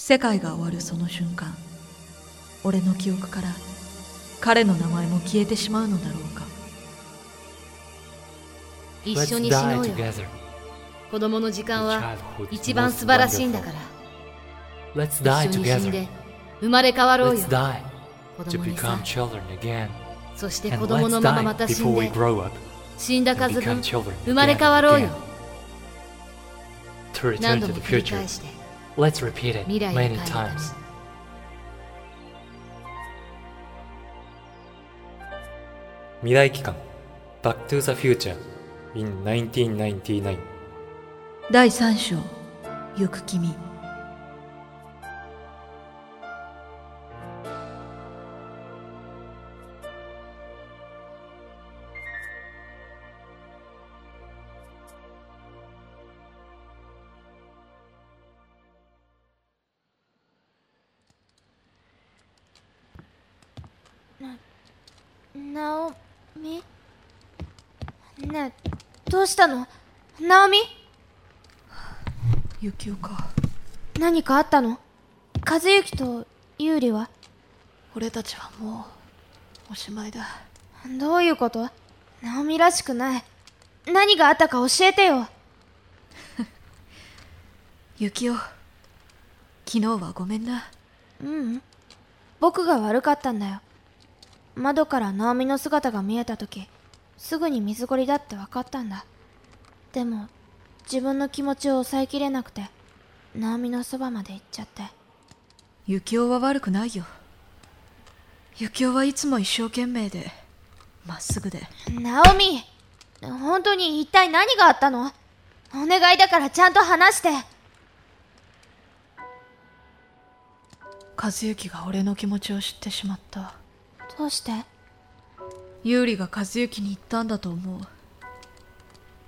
世界が終わるその瞬間俺の記憶から彼の名前も消えてしまうのだろうか。一緒に死のうよ。子供の時間は一番素晴らしいんだから。一緒に死んで生まれ変わろうよ。子供にさ。そして子供のまままた死んで。死んだ数分生まれ変わろうよ。何度も繰り返して Let's repeat it 未来へ many times. 未来期間 Back to the Future in 1999第3章行く君ナオミねえどうしたの？ナオミユキオか。何かあったの？和幸とユーリは？俺たちはもうおしまいだ。どういうこと？ナオミらしくない。何があったか教えてよ。ユキオ昨日はごめんな。ううん。僕が悪かったんだよ窓からナオミの姿が見えた時すぐに水ゴリだって分かったんだ。でも自分の気持ちを抑えきれなくてナオミのそばまで行っちゃって。ユキオは悪くないよ。ユキオはいつも一生懸命でまっすぐで。ナオミ本当に一体何があったの？お願いだからちゃんと話して。和幸が俺の気持ちを知ってしまったどうして？ユーリが和幸に言ったんだと思う。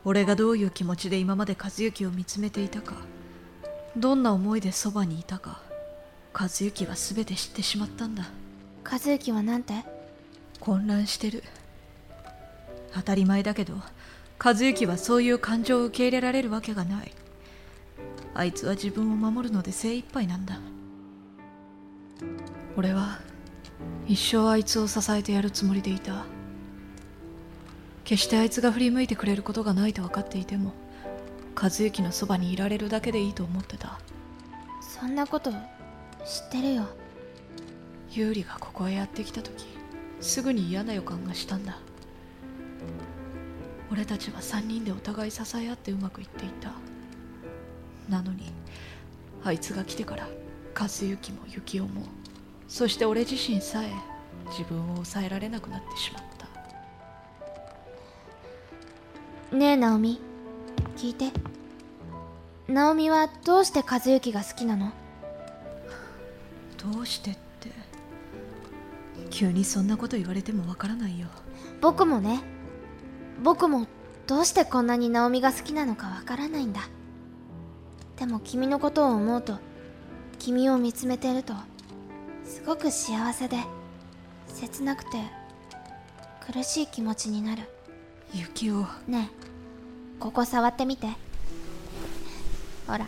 俺がどういう気持ちで今まで和幸を見つめていたか。どんな思いでそばにいたか。和幸は全て知ってしまったんだ。和幸はなんて？混乱してる。当たり前だけど和幸はそういう感情を受け入れられるわけがない。あいつは自分を守るので精一杯なんだ。俺は一生あいつを支えてやるつもりでいた。決してあいつが振り向いてくれることがないと分かっていても和幸のそばにいられるだけでいいと思ってた。そんなこと知ってるよ。ユーリがここへやってきた時すぐに嫌な予感がしたんだ。俺たちは3人でお互い支え合ってうまくいっていた。なのにあいつが来てから和幸も幸男もそして俺自身さえ自分を抑えられなくなってしまった。ねえナオミ。聞いて。ナオミはどうして和幸が好きなの？どうしてって。急にそんなこと言われてもわからないよ。僕もね。僕もどうしてこんなにナオミが好きなのかわからないんだ。でも君のことを思うと君を見つめてるとすごく幸せで切なくて苦しい気持ちになる。幸男ねえ。ここ触ってみて。ほら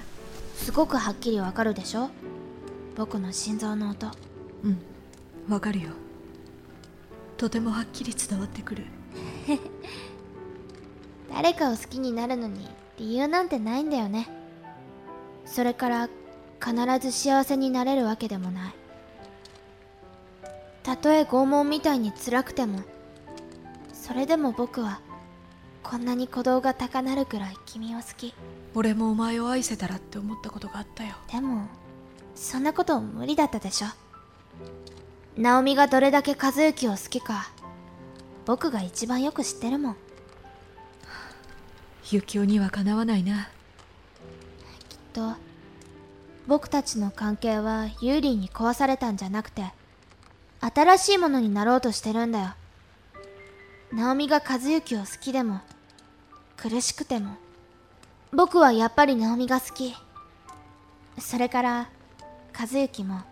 すごくはっきりわかるでしょ？僕の心臓の音。うん。わかるよ。とてもはっきり伝わってくる。誰かを好きになるのに理由なんてないんだよね。それから必ず幸せになれるわけでもないたとえ拷問みたいに辛くてもそれでも僕はこんなに鼓動が高鳴るくらい君を好き。俺もお前を愛せたらって思ったことがあったよ。でもそんなこと無理だったでしょ。ナオミがどれだけ和幸を好きか僕が一番よく知ってるもん。幸男にはかなわないな。きっと僕たちの関係はユーリーに壊されたんじゃなくて新しいものになろうとしてるんだよ。ナオミが和幸を好きでも苦しくても。僕はやっぱりナオミが好き。それから和幸も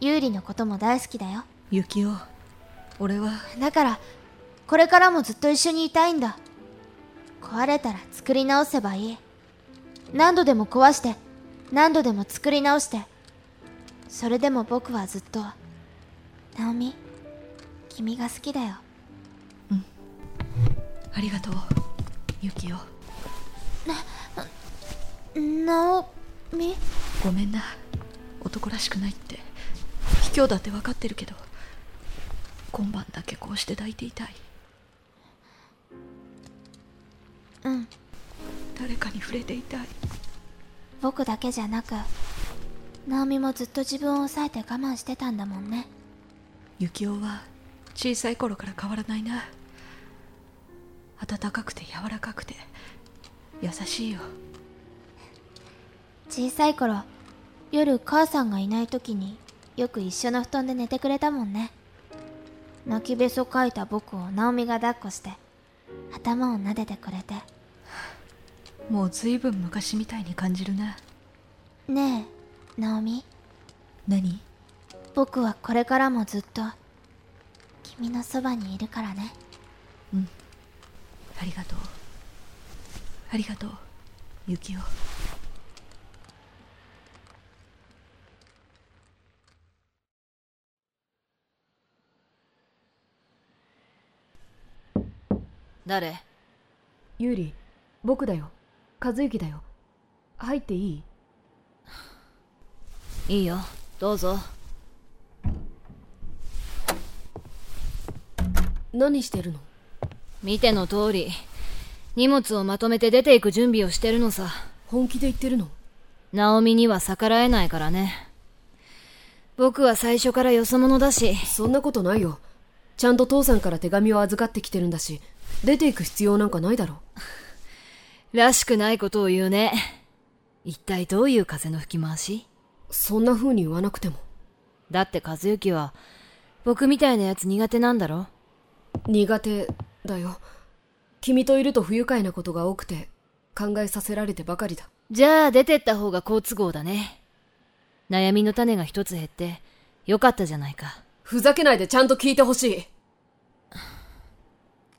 ユーリのことも大好きだよ。幸男俺は。だからこれからもずっと一緒にいたいんだ。壊れたら作り直せばいい。何度でも壊して何度でも作り直して。それでも僕はずっとナオミ君が好きだよ。ありがとうユキオナオミ？ごめんな。男らしくないって。卑怯だって分かってるけど今晩だけこうして抱いていたい。うん。誰かに触れていたい。僕だけじゃなくナオミもずっと自分を抑えて我慢してたんだもんねユキオは小さい頃から変わらないな。暖かくて柔らかくて優しいよ。小さい頃夜母さんがいない時によく一緒の布団で寝てくれたもんね。泣きべそかいた僕をナオミが抱っこして頭を撫でてくれて。もうずいぶん昔みたいに感じるな。ねえナオミ何？僕はこれからもずっと君のそばにいるからね。ありがとう。ありがとう。ユキオ。誰？ユーリ僕だよ。和之だよ。入っていい？いいよ。どうぞ何してるの？見ての通り荷物をまとめて出ていく準備をしてるのさ。本気で言ってるの？ナオミには逆らえないからね。僕は最初からよそ者だし。そんなことないよ。ちゃんと父さんから手紙を預かってきてるんだし出ていく必要なんかないだろ。らしくないことを言うね。一体どういう風の吹き回し？そんな風に言わなくても。だって和幸は僕みたいなやつ苦手なんだろ？苦手だよ。君といると不愉快なことが多くて考えさせられてばかりだ。じゃあ出てった方が好都合だね。悩みの種が一つ減ってよかったじゃないか。ふざけないでちゃんと聞いてほしい。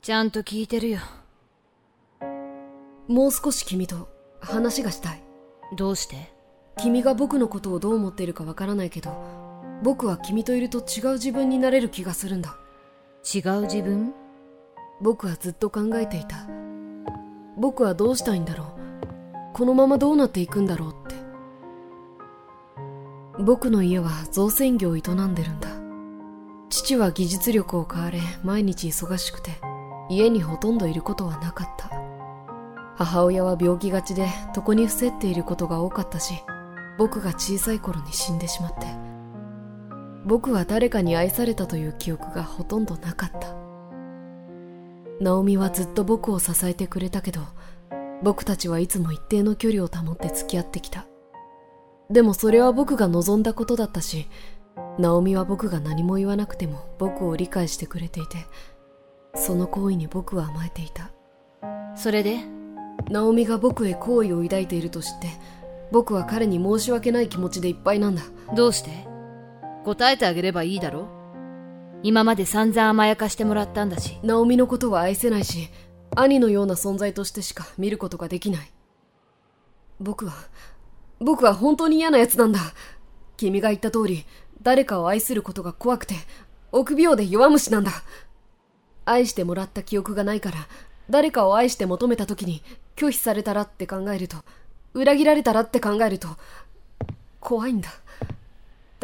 ちゃんと聞いてるよ。もう少し君と話がしたい。どうして？君が僕のことをどう思っているかわからないけど僕は君といると違う自分になれる気がするんだ違う自分？僕はずっと考えていた。僕はどうしたいんだろう？このままどうなっていくんだろうって。僕の家は造船業を営んでるんだ。父は技術力を買われ毎日忙しくて家にほとんどいることはなかった。母親は病気がちで床に伏せっていることが多かったし僕が小さい頃に死んでしまって。僕は誰かに愛されたという記憶がほとんどなかった。ナオミはずっと僕を支えてくれたけど僕たちはいつも一定の距離を保って付き合ってきた。でもそれは僕が望んだことだったしナオミは僕が何も言わなくても僕を理解してくれていてその行為に僕は甘えていた。それでナオミが僕へ好意を抱いていると知って僕は彼に申し訳ない気持ちでいっぱいなんだ。どうして？答えてあげればいいだろ？今まで散々甘やかしてもらったんだし。ナオミのことは愛せないし兄のような存在としてしか見ることができない。僕は僕は本当に嫌な奴なんだ。君が言った通り誰かを愛することが怖くて臆病で弱虫なんだ。愛してもらった記憶がないから誰かを愛して求めた時に拒否されたらって考えると裏切られたらって考えると怖いんだ。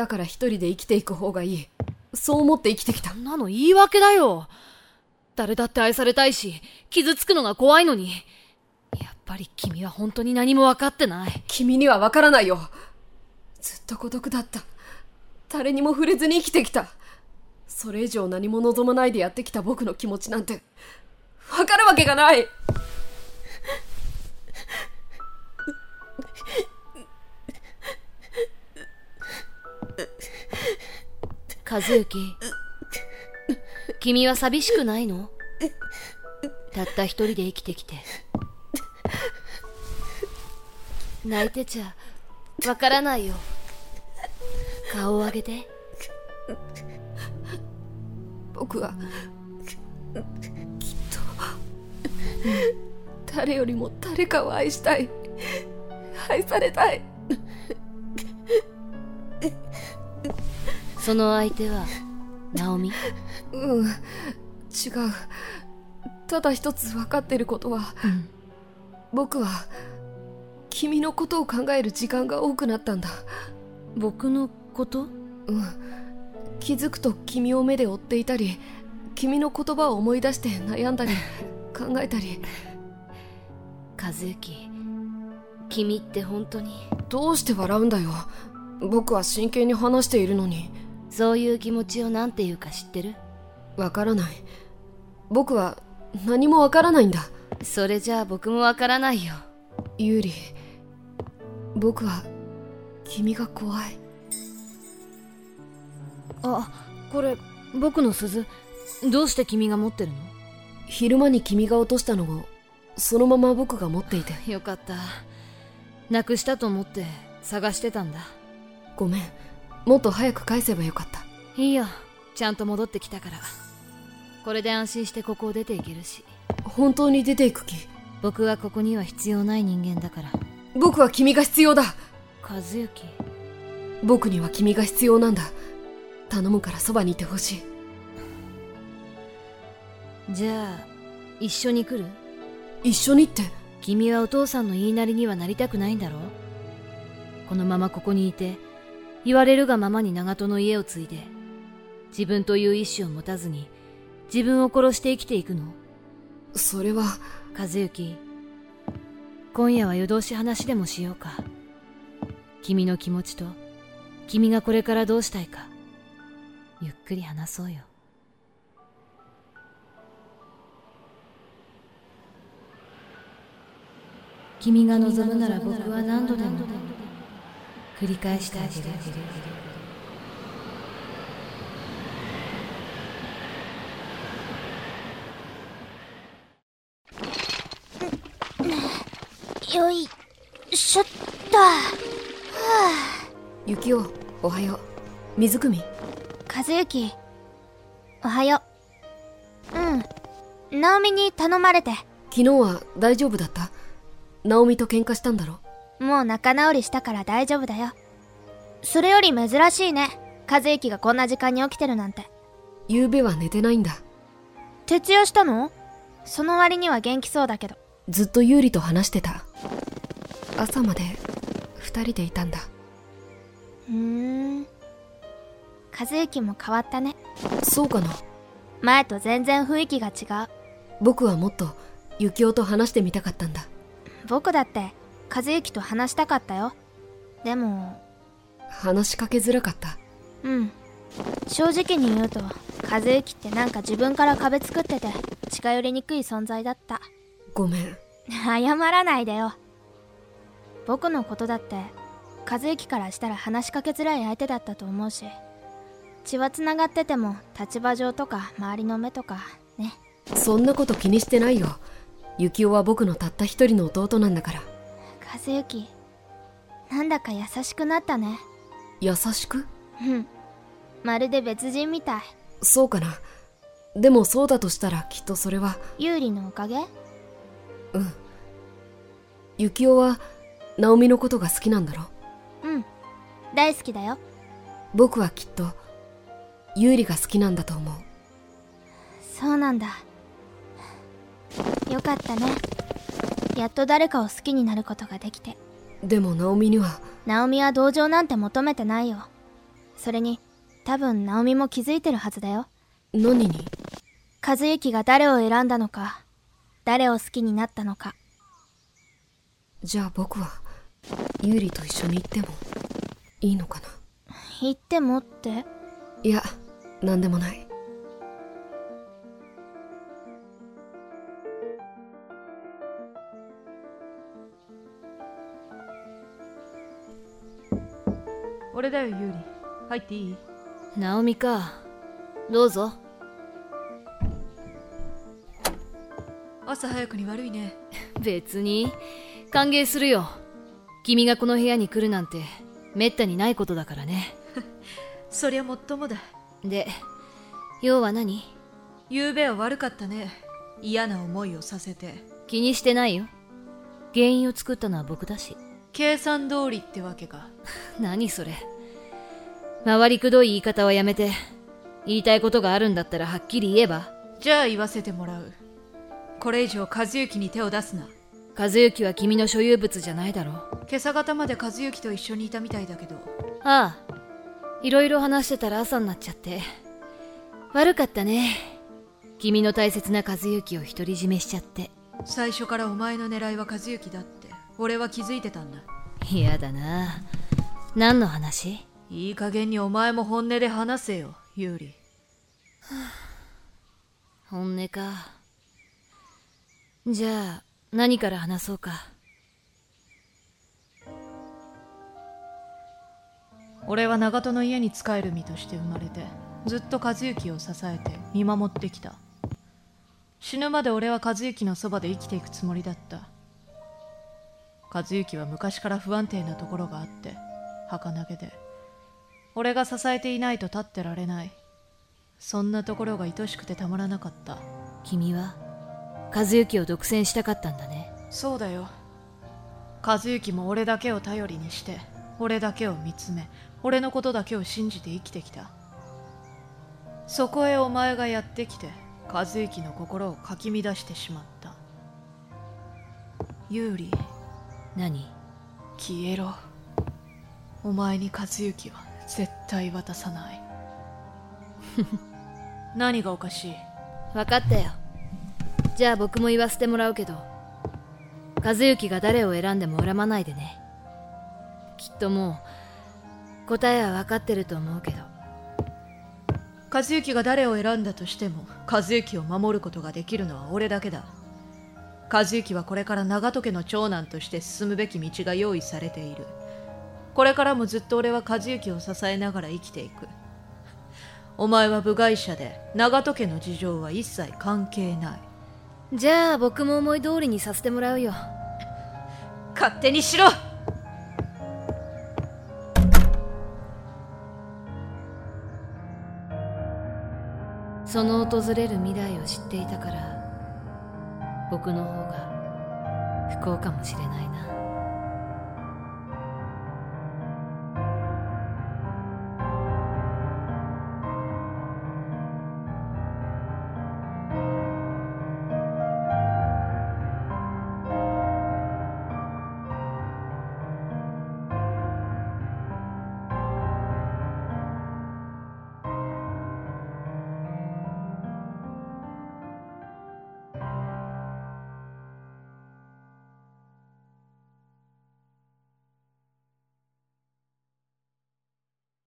だから一人で生きていく方がいい。そう思って生きてきた。そんなの言い訳だよ。誰だって愛されたいし傷つくのが怖いのに。やっぱり君は本当に何も分かってない。君にはわからないよ。ずっと孤独だった。誰にも触れずに生きてきた。それ以上何も望まないでやってきた僕の気持ちなんてわかるわけがない和幸。君は寂しくないの？たった一人で生きてきて。泣いてちゃわからないよ。顔を上げて。僕はきっと誰よりも誰かを愛したい。愛されたい。その相手はナオミ？うん。違う。ただ一つ分かってることは、うん、僕は君のことを考える時間が多くなったんだ。僕のこと？うん。気づくと君を目で追っていたり君の言葉を思い出して悩んだり 考えたり。和幸君って本当に？どうして笑うんだよ。僕は真剣に話しているのにそういう気持ちを何て言うか知ってる？わからない。僕は何もわからないんだ。それじゃあ僕もわからないよ。ユーリ僕は君が怖い。あこれ僕の鈴？どうして君が持ってるの？昼間に君が落としたのをそのまま僕が持っていて。よかった。なくしたと思って探してたんだ。ごめんもっと早く返せばよかった。いいよ。ちゃんと戻ってきたから。これで安心してここを出ていけるし。本当に出ていく気？僕はここには必要ない人間だから。僕は君が必要だ。和幸。僕には君が必要なんだ。頼むからそばにいてほしい。じゃあ一緒に来る？一緒にって。君はお父さんの言いなりにはなりたくないんだろ？このままここにいて言われるがままに長門の家を継いで自分という意志を持たずに自分を殺して生きていくの？それは。和幸今夜は夜通し話でもしようか。君の気持ちと君がこれからどうしたいかゆっくり話そうよ。君が望むなら僕は何度でも繰り返してあげる。よいしょっと。はあ。雪男おはよう。水汲和幸。おはよう。うん。ナオミに頼まれて。昨日は大丈夫だった？ナオミと喧嘩したんだろ？もう仲直りしたから大丈夫だよ。それより珍しいね。和幸がこんな時間に起きてるなんて。昨べは寝てないんだ。徹夜したの？その割には元気そうだけど。ずっと優里と話してた。朝まで二人でいたんだ。ふん。和幸も変わったね。そうかな。前と全然雰囲気が違う。僕はもっと幸男と話してみたかったんだ。僕だって和幸と話したかったよ。でも。話しかけづらかった。うん。正直に言うと和幸ってなんか自分から壁作ってて近寄りにくい存在だった。ごめん。謝らないでよ。僕のことだって和幸からしたら話しかけづらい相手だったと思うし血はつながってても立場上とか周りの目とかね。そんなこと気にしてないよ。幸男は僕のたった一人の弟なんだから和幸なんだか優しくなったね。優しく？うん。まるで別人みたい。そうかな。でもそうだとしたらきっとそれは。有利のおかげ？うん。幸男はナオミのことが好きなんだろ？うん。大好きだよ。僕はきっと優里が好きなんだと思う。そうなんだ。よかったねやっと誰かを好きになることができて。でもナオミには。ナオミは同情なんて求めてないよ。それに多分ナオミも気づいてるはずだよ。何に？和幸が誰を選んだのか誰を好きになったのか。じゃあ僕はユーリと一緒に行ってもいいのかな？行ってもって？いや何でもない俺だよユーリ。入っていい？ナオミか。どうぞ。朝早くに悪いね。別に。歓迎するよ。君がこの部屋に来るなんてめったにないことだからね。そりゃもっともだ。で要は何？昨べは悪かったね。嫌な思いをさせて。気にしてないよ。原因を作ったのは僕だし。計算通りってわけか。何それ回りくどい言い方はやめて言いたいことがあるんだったらはっきり言えば。じゃあ言わせてもらう。これ以上和幸に手を出すな。和幸は君の所有物じゃないだろう。今朝方まで和幸と一緒にいたみたいだけど。ああ。いろいろ話してたら朝になっちゃって。悪かったね。君の大切な和幸を独り占めしちゃって。最初からお前の狙いは和幸だって俺は気づいてたんだ嫌だな何の話いい加減にお前も本音で話せよユーリ。本音か。じゃあ何から話そうか。俺は長門の家に仕える身として生まれてずっと和幸を支えて見守ってきた。死ぬまで俺は和幸のそばで生きていくつもりだった。和幸は昔から不安定なところがあって儚げで俺が支えていないと立ってられない。そんなところが愛しくてたまらなかった。君は和幸を独占したかったんだね。そうだよ。和幸も俺だけを頼りにして俺だけを見つめ俺のことだけを信じて生きてきた。そこへお前がやってきて和幸の心をかき乱してしまった。ユーリ何？消えろ。お前に和幸は絶対渡さない。何がおかしい？分かったよ。じゃあ僕も言わせてもらうけど和幸が誰を選んでも恨まないでね。きっともう答えは分かってると思うけど。和幸が誰を選んだとしても和幸を守ることができるのは俺だけだ。和幸はこれから長門家の長男として進むべき道が用意されているこれからもずっと俺は和幸を支えながら生きていく。お前は部外者で長門家の事情は一切関係ない。じゃあ僕も思い通りにさせてもらうよ。勝手にしろ。その訪れる未来を知っていたから僕の方が不幸かもしれないな